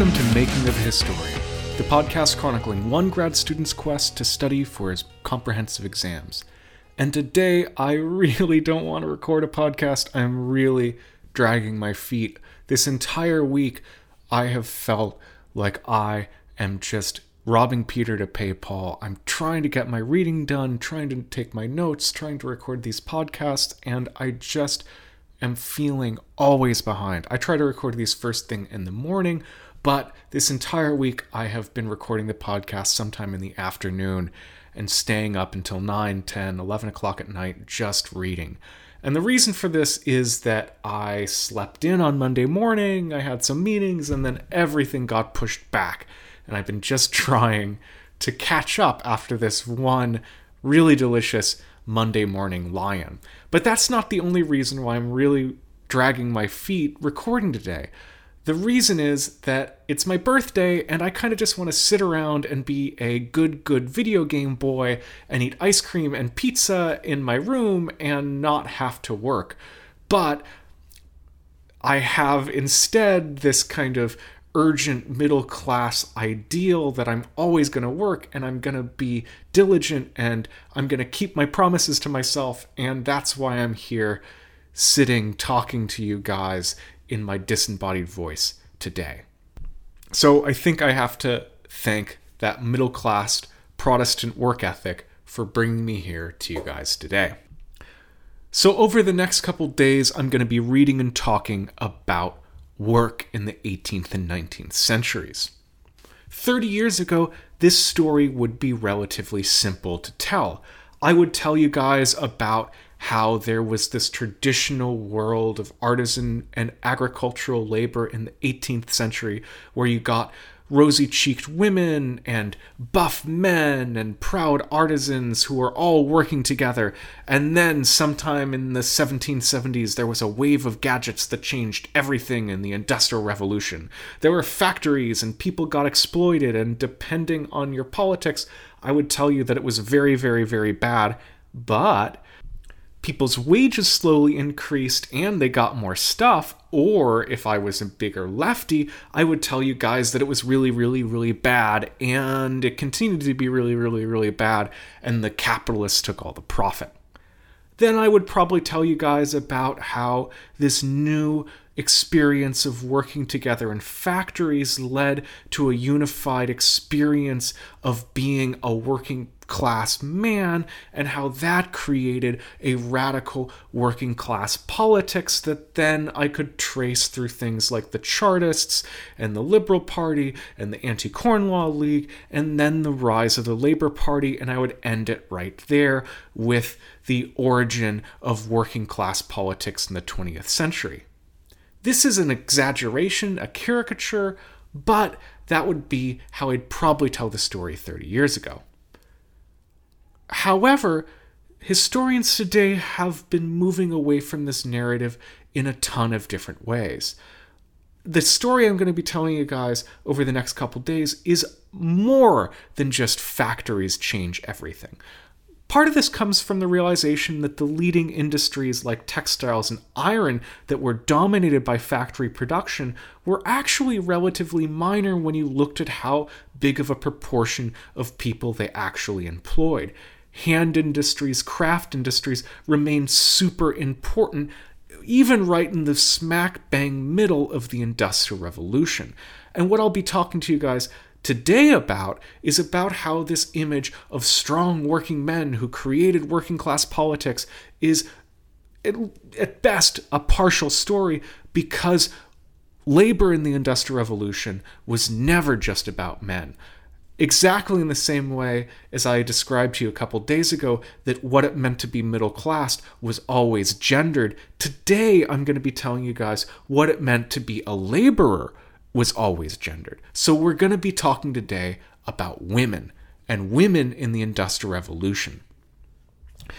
Welcome to Making of a Historian, the podcast chronicling one grad student's quest to study for his comprehensive exams. And today, I really don't want to record a podcast. I'm really dragging my feet. This entire week, I have felt like I am just robbing Peter to pay Paul. I'm trying to get my reading done, trying to take my notes, trying to record these podcasts, and I just am feeling always behind. I try to record these first thing in the morning, but this entire week I have been recording the podcast sometime in the afternoon and staying up until 9, 10, 11 o'clock at night just reading. And the reason for this is that I slept in on Monday morning, I had some meetings, and then everything got pushed back. And I've been just trying to catch up after this one really delicious Monday morning lion. But that's not the only reason why I'm really dragging my feet recording today. The reason is that it's my birthday and I kind of just want to sit around and be a good, good video game boy and eat ice cream and pizza in my room and not have to work. But I have instead this kind of urgent middle class ideal that I'm always going to work and I'm going to be diligent and I'm going to keep my promises to myself. And that's why I'm here sitting talking to you guys in my disembodied voice today. So I think I have to thank that middle class Protestant work ethic for bringing me here to you guys today. So, over the next couple days, I'm going to be reading and talking about work in the 18th and 19th centuries. 30 years ago, this story would be relatively simple to tell. I would tell you guys about how there was this traditional world of artisan and agricultural labor in the 18th century where you got rosy cheeked women and buff men and proud artisans who were all working together. And then, sometime in the 1770s, there was a wave of gadgets that changed everything in the Industrial Revolution. There were factories and people got exploited, and depending on your politics, I would tell you that it was very, very, very bad. But people's wages slowly increased and they got more stuff. Or if I was a bigger lefty, I would tell you guys that it was really, really, really bad and it continued to be really, really, really bad and the capitalists took all the profit. Then I would probably tell you guys about how this new experience of working together in factories led to a unified experience of being a working class man and how that created a radical working class politics that then I could trace through things like the Chartists and the Liberal Party and the Anti Corn Law League and then the rise of the Labor Party. And I would end it right there with the origin of working class politics in the 20th century. This is an exaggeration, a caricature, but that would be how I'd probably tell the story 30 years ago. However, historians today have been moving away from this narrative in a ton of different ways. The story I'm going to be telling you guys over the next couple days is more than just factories change everything. Part of this comes from the realization that the leading industries like textiles and iron that were dominated by factory production were actually relatively minor when you looked at how big of a proportion of people they actually employed hand industries, craft industries remain super important, even right in the smack bang middle of the Industrial Revolution. And what I'll be talking to you guys today about is about how this image of strong working men who created working class politics is at best a partial story because labor in the Industrial Revolution was never just about men exactly in the same way as I described to you a couple days ago that what it meant to be middle class was always gendered. Today, I'm going to be telling you guys what it meant to be a laborer was always gendered. So, we're going to be talking today about women and women in the Industrial Revolution.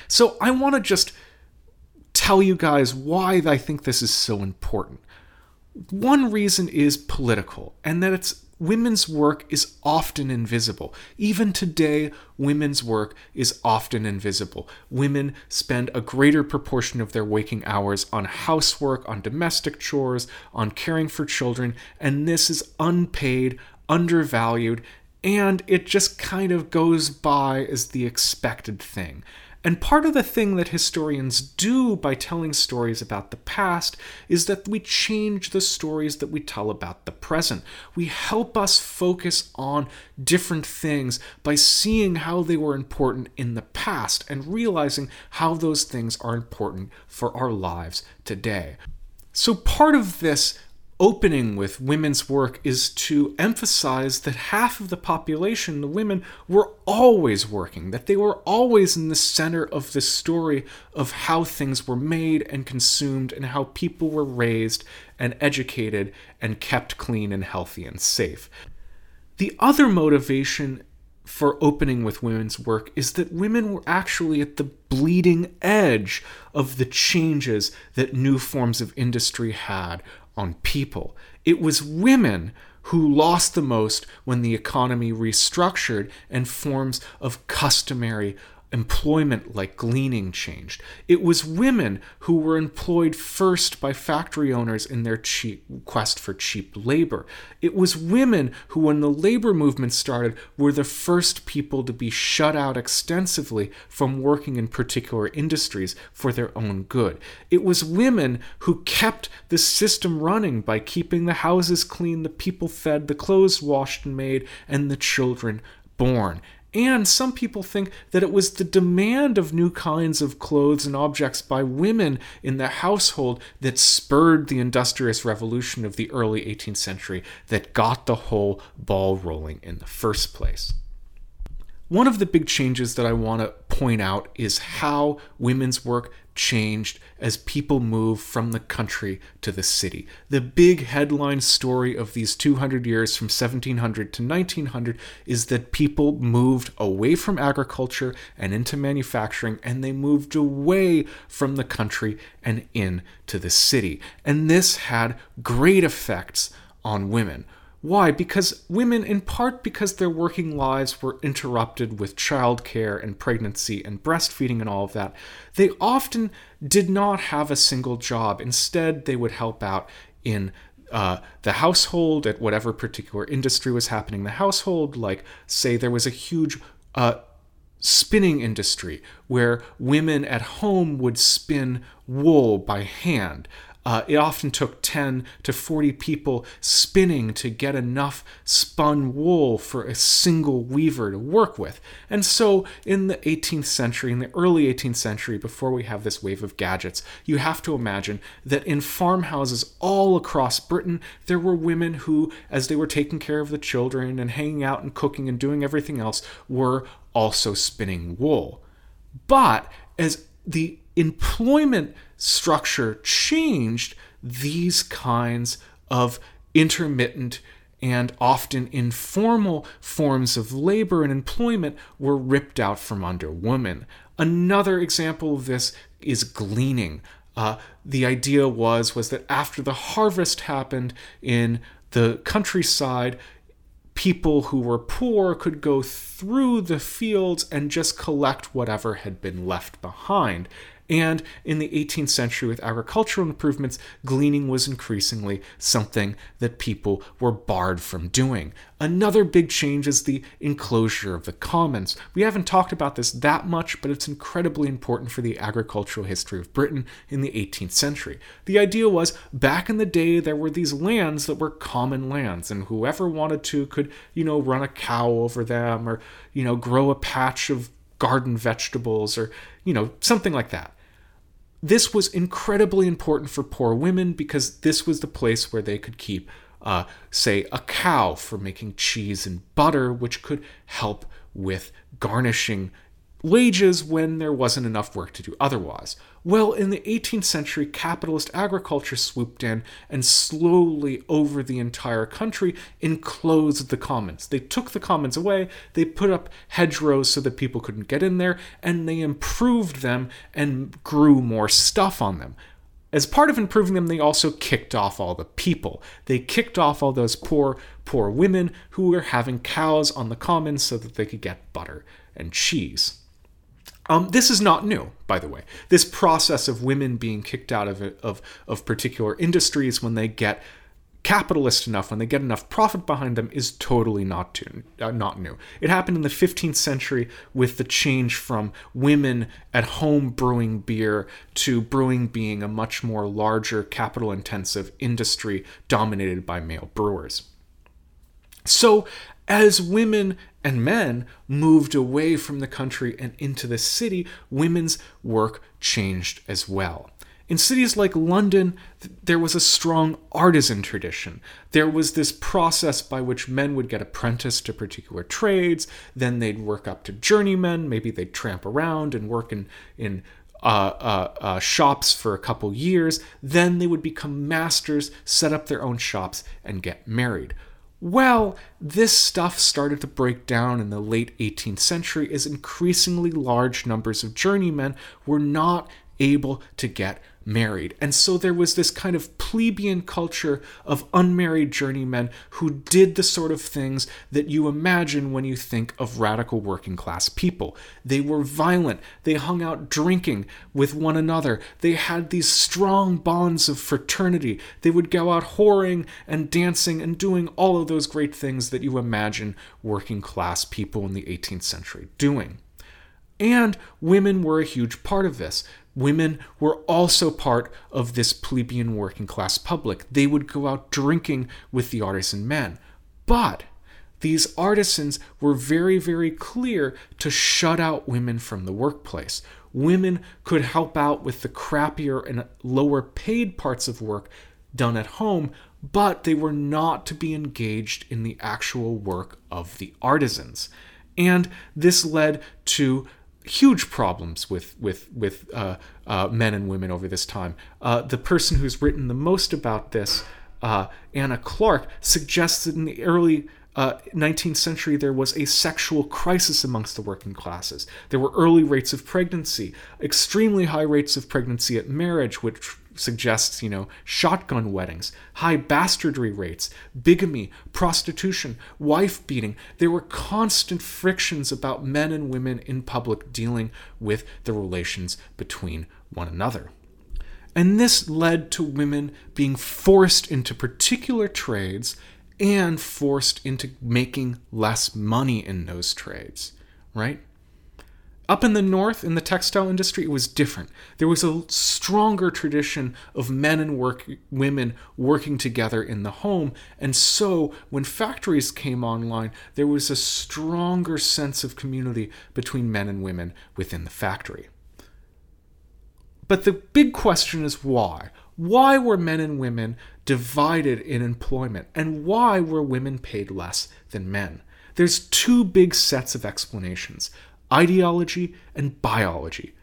So, I want to just tell you guys why I think this is so important. One reason is political, and that it's women's work is often invisible. Even today, women's work is often invisible. Women spend a greater proportion of their waking hours on housework, on domestic chores, on caring for children, and this is unpaid, undervalued, and it just kind of goes by as the expected thing. And part of the thing that historians do by telling stories about the past is that we change the stories that we tell about the present. We help us focus on different things by seeing how they were important in the past and realizing how those things are important for our lives today. So, part of this opening with women's work is to emphasize that half of the population, the women, were always working, that they were always in the center of the story of how things were made and consumed and how people were raised and educated and kept clean and healthy and safe. The other motivation for opening with women's work is that women were actually at the bleeding edge of the changes that new forms of industry had on people. It was women who lost the most when the economy restructured and forms of customary employment like gleaning changed. It was women who were employed first by factory owners in their cheap quest for cheap labor. It was women who, when the labor movement started, were the first people to be shut out extensively from working in particular industries for their own good. It was women who kept the system running by keeping the houses clean, the people fed, the clothes washed and made, and the children born. And some people think that it was the demand of new kinds of clothes and objects by women in the household that spurred the industrious revolution of the early 18th century that got the whole ball rolling in the first place. One of the big changes that I want to point out is how women's work changed as people moved from the country to the city. The big headline story of these 200 years from 1700 to 1900 is that people moved away from agriculture and into manufacturing, and they moved away from the country and into the city. And this had great effects on women. Why? Because women, in part because their working lives were interrupted with childcare and pregnancy and breastfeeding and all of that, they often did not have a single job. Instead, they would help out in uh, the household at whatever particular industry was happening in the household. Like, say, there was a huge uh, spinning industry where women at home would spin wool by hand. Uh, it often took 10 to 40 people spinning to get enough spun wool for a single weaver to work with. And so, in the 18th century, in the early 18th century, before we have this wave of gadgets, you have to imagine that in farmhouses all across Britain, there were women who, as they were taking care of the children and hanging out and cooking and doing everything else, were also spinning wool. But as the employment structure changed, these kinds of intermittent and often informal forms of labor and employment were ripped out from under women. Another example of this is gleaning. Uh, the idea was was that after the harvest happened in the countryside, people who were poor could go through the fields and just collect whatever had been left behind. And in the 18th century, with agricultural improvements, gleaning was increasingly something that people were barred from doing. Another big change is the enclosure of the commons. We haven't talked about this that much, but it's incredibly important for the agricultural history of Britain in the 18th century. The idea was back in the day, there were these lands that were common lands, and whoever wanted to could, you know, run a cow over them or, you know, grow a patch of garden vegetables or, you know, something like that this was incredibly important for poor women because this was the place where they could keep, uh, say, a cow for making cheese and butter, which could help with garnishing wages when there wasn't enough work to do otherwise. Well, in the 18th century, capitalist agriculture swooped in and slowly over the entire country enclosed the commons. They took the commons away, they put up hedgerows so that people couldn't get in there, and they improved them and grew more stuff on them. as part of improving them, they also kicked off all the people. They kicked off all those poor, poor women who were having cows on the commons so that they could get butter and cheese. Um, this is not new, by the way. This process of women being kicked out of, of, of particular industries when they get capitalist enough, when they get enough profit behind them, is totally not, uh, not new. It happened in the 15th century with the change from women at home brewing beer to brewing being a much more larger, capital intensive industry dominated by male brewers. So, as women and men moved away from the country and into the city, women's work changed as well. In cities like London, there was a strong artisan tradition. There was this process by which men would get apprenticed to particular trades, then they'd work up to journeymen, maybe they'd tramp around and work in, in uh, uh, uh, shops for a couple years, then they would become masters, set up their own shops, and get married. Well, this stuff started to break down in the late 18th century as increasingly large numbers of journeymen were not able to get married. And so there was this kind of plebeian culture of unmarried journeymen who did the sort of things that you imagine when you think of radical working class people. They were violent, they hung out drinking with one another, they had these strong bonds of fraternity, they would go out whoring and dancing and doing all of those great things that you imagine working class people in the 18th century doing. And women were a huge part of this. Women were also part of this plebeian working class public. They would go out drinking with the artisan men. But these artisans were very, very clear to shut out women from the workplace. Women could help out with the crappier and lower paid parts of work done at home, but they were not to be engaged in the actual work of the artisans. And this led to huge problems with with with uh, uh, men and women over this time. Uh, the person who's written the most about this, uh, Anna Clark, suggests that in the early 19th uh, century there was a sexual crisis amongst the working classes. There were early rates of pregnancy, extremely high rates of pregnancy at marriage, which suggests, you know, shotgun weddings, high bastardry rates, bigamy, prostitution, wife beating. There were constant frictions about men and women in public dealing with the relations between one another. And this led to women being forced into particular trades and forced into making less money in those trades, right? Up in the north, in the textile industry, it was different. There was a stronger tradition of men and work, women working together in the home. And so, when factories came online, there was a stronger sense of community between men and women within the factory. But the big question is why? Why were men and women divided in employment? And why were women paid less than men? There's two big sets of explanations ideology, and biology.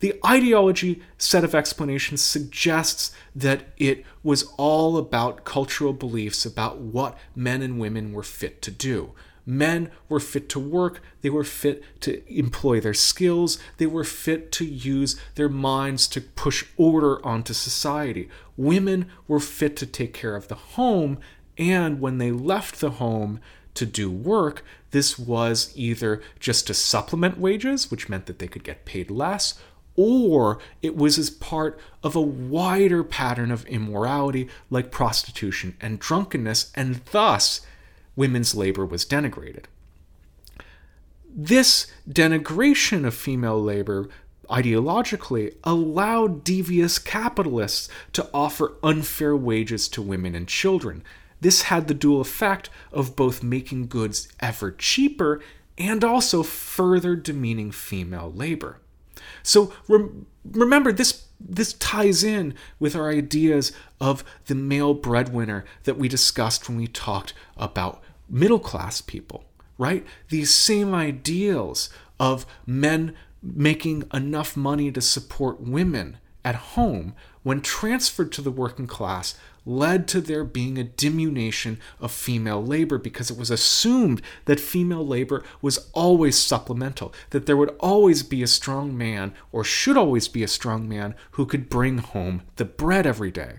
The ideology set of explanations suggests that it was all about cultural beliefs about what men and women were fit to do. Men were fit to work, they were fit to employ their skills, they were fit to use their minds to push order onto society. Women were fit to take care of the home, and when they left the home, to do work, this was either just to supplement wages, which meant that they could get paid less, or it was as part of a wider pattern of immorality like prostitution and drunkenness, and thus women's labor was denigrated. This denigration of female labor ideologically allowed devious capitalists to offer unfair wages to women and children, this had the dual effect of both making goods ever cheaper and also further demeaning female labor. So rem- remember this this ties in with our ideas of the male breadwinner that we discussed when we talked about middle class people, right? These same ideals of men making enough money to support women at home when transferred to the working class, led to there being a diminution of female labor because it was assumed that female labor was always supplemental, that there would always be a strong man, or should always be a strong man, who could bring home the bread every day.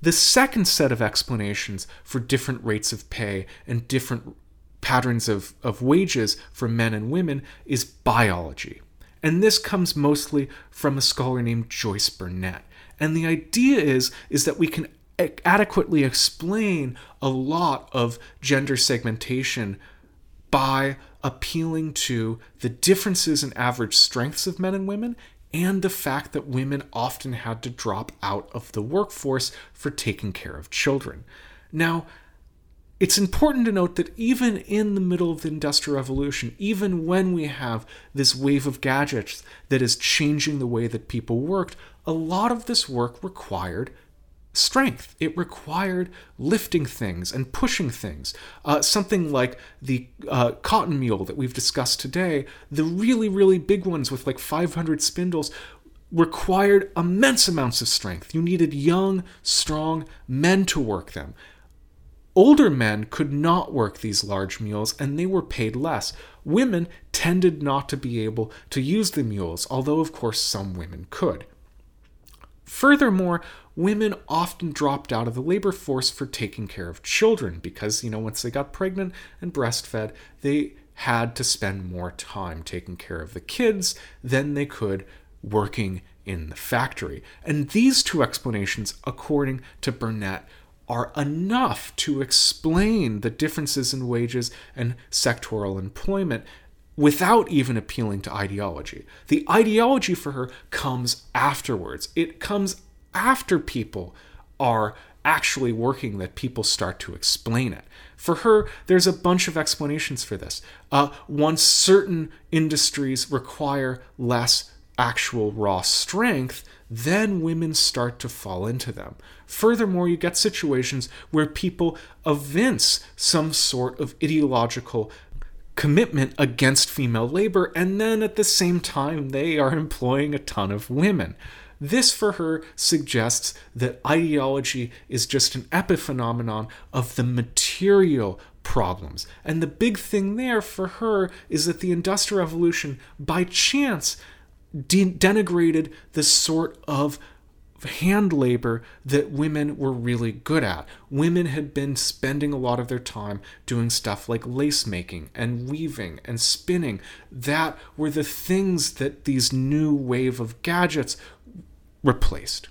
The second set of explanations for different rates of pay and different patterns of, of wages for men and women is biology. And this comes mostly from a scholar named Joyce Burnette. And the idea is, is that we can adequately explain a lot of gender segmentation by appealing to the differences in average strengths of men and women and the fact that women often had to drop out of the workforce for taking care of children. Now, it's important to note that even in the middle of the Industrial Revolution, even when we have this wave of gadgets that is changing the way that people worked, a lot of this work required strength. It required lifting things and pushing things. Uh, something like the uh, cotton mule that we've discussed today, the really, really big ones with like 500 spindles, required immense amounts of strength. You needed young, strong men to work them. Older men could not work these large mules and they were paid less. Women tended not to be able to use the mules, although, of course, some women could. Furthermore, women often dropped out of the labor force for taking care of children because, you know, once they got pregnant and breastfed, they had to spend more time taking care of the kids than they could working in the factory. And these two explanations, according to Burnette, are enough to explain the differences in wages and sectoral employment without even appealing to ideology. The ideology for her comes afterwards. It comes after people are actually working that people start to explain it. For her, there's a bunch of explanations for this. Uh, once certain industries require less actual raw strength, then women start to fall into them. Furthermore, you get situations where people evince some sort of ideological commitment against female labor, and then at the same time, they are employing a ton of women. This, for her, suggests that ideology is just an epiphenomenon of the material problems. And the big thing there for her is that the Industrial Revolution, by chance, de- denigrated the sort of hand labor that women were really good at. Women had been spending a lot of their time doing stuff like lace making and weaving and spinning. That were the things that these new wave of gadgets replaced.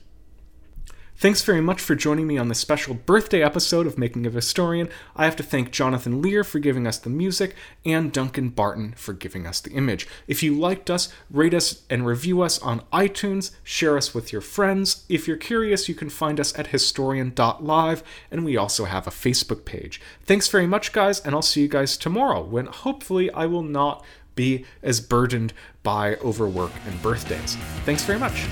Thanks very much for joining me on this special birthday episode of Making of Historian. I have to thank Jonathan Lear for giving us the music and Duncan Barton for giving us the image. If you liked us, rate us and review us on iTunes, share us with your friends. If you're curious, you can find us at historian.live, and we also have a Facebook page. Thanks very much, guys, and I'll see you guys tomorrow when hopefully I will not be as burdened by overwork and birthdays. Thanks very much.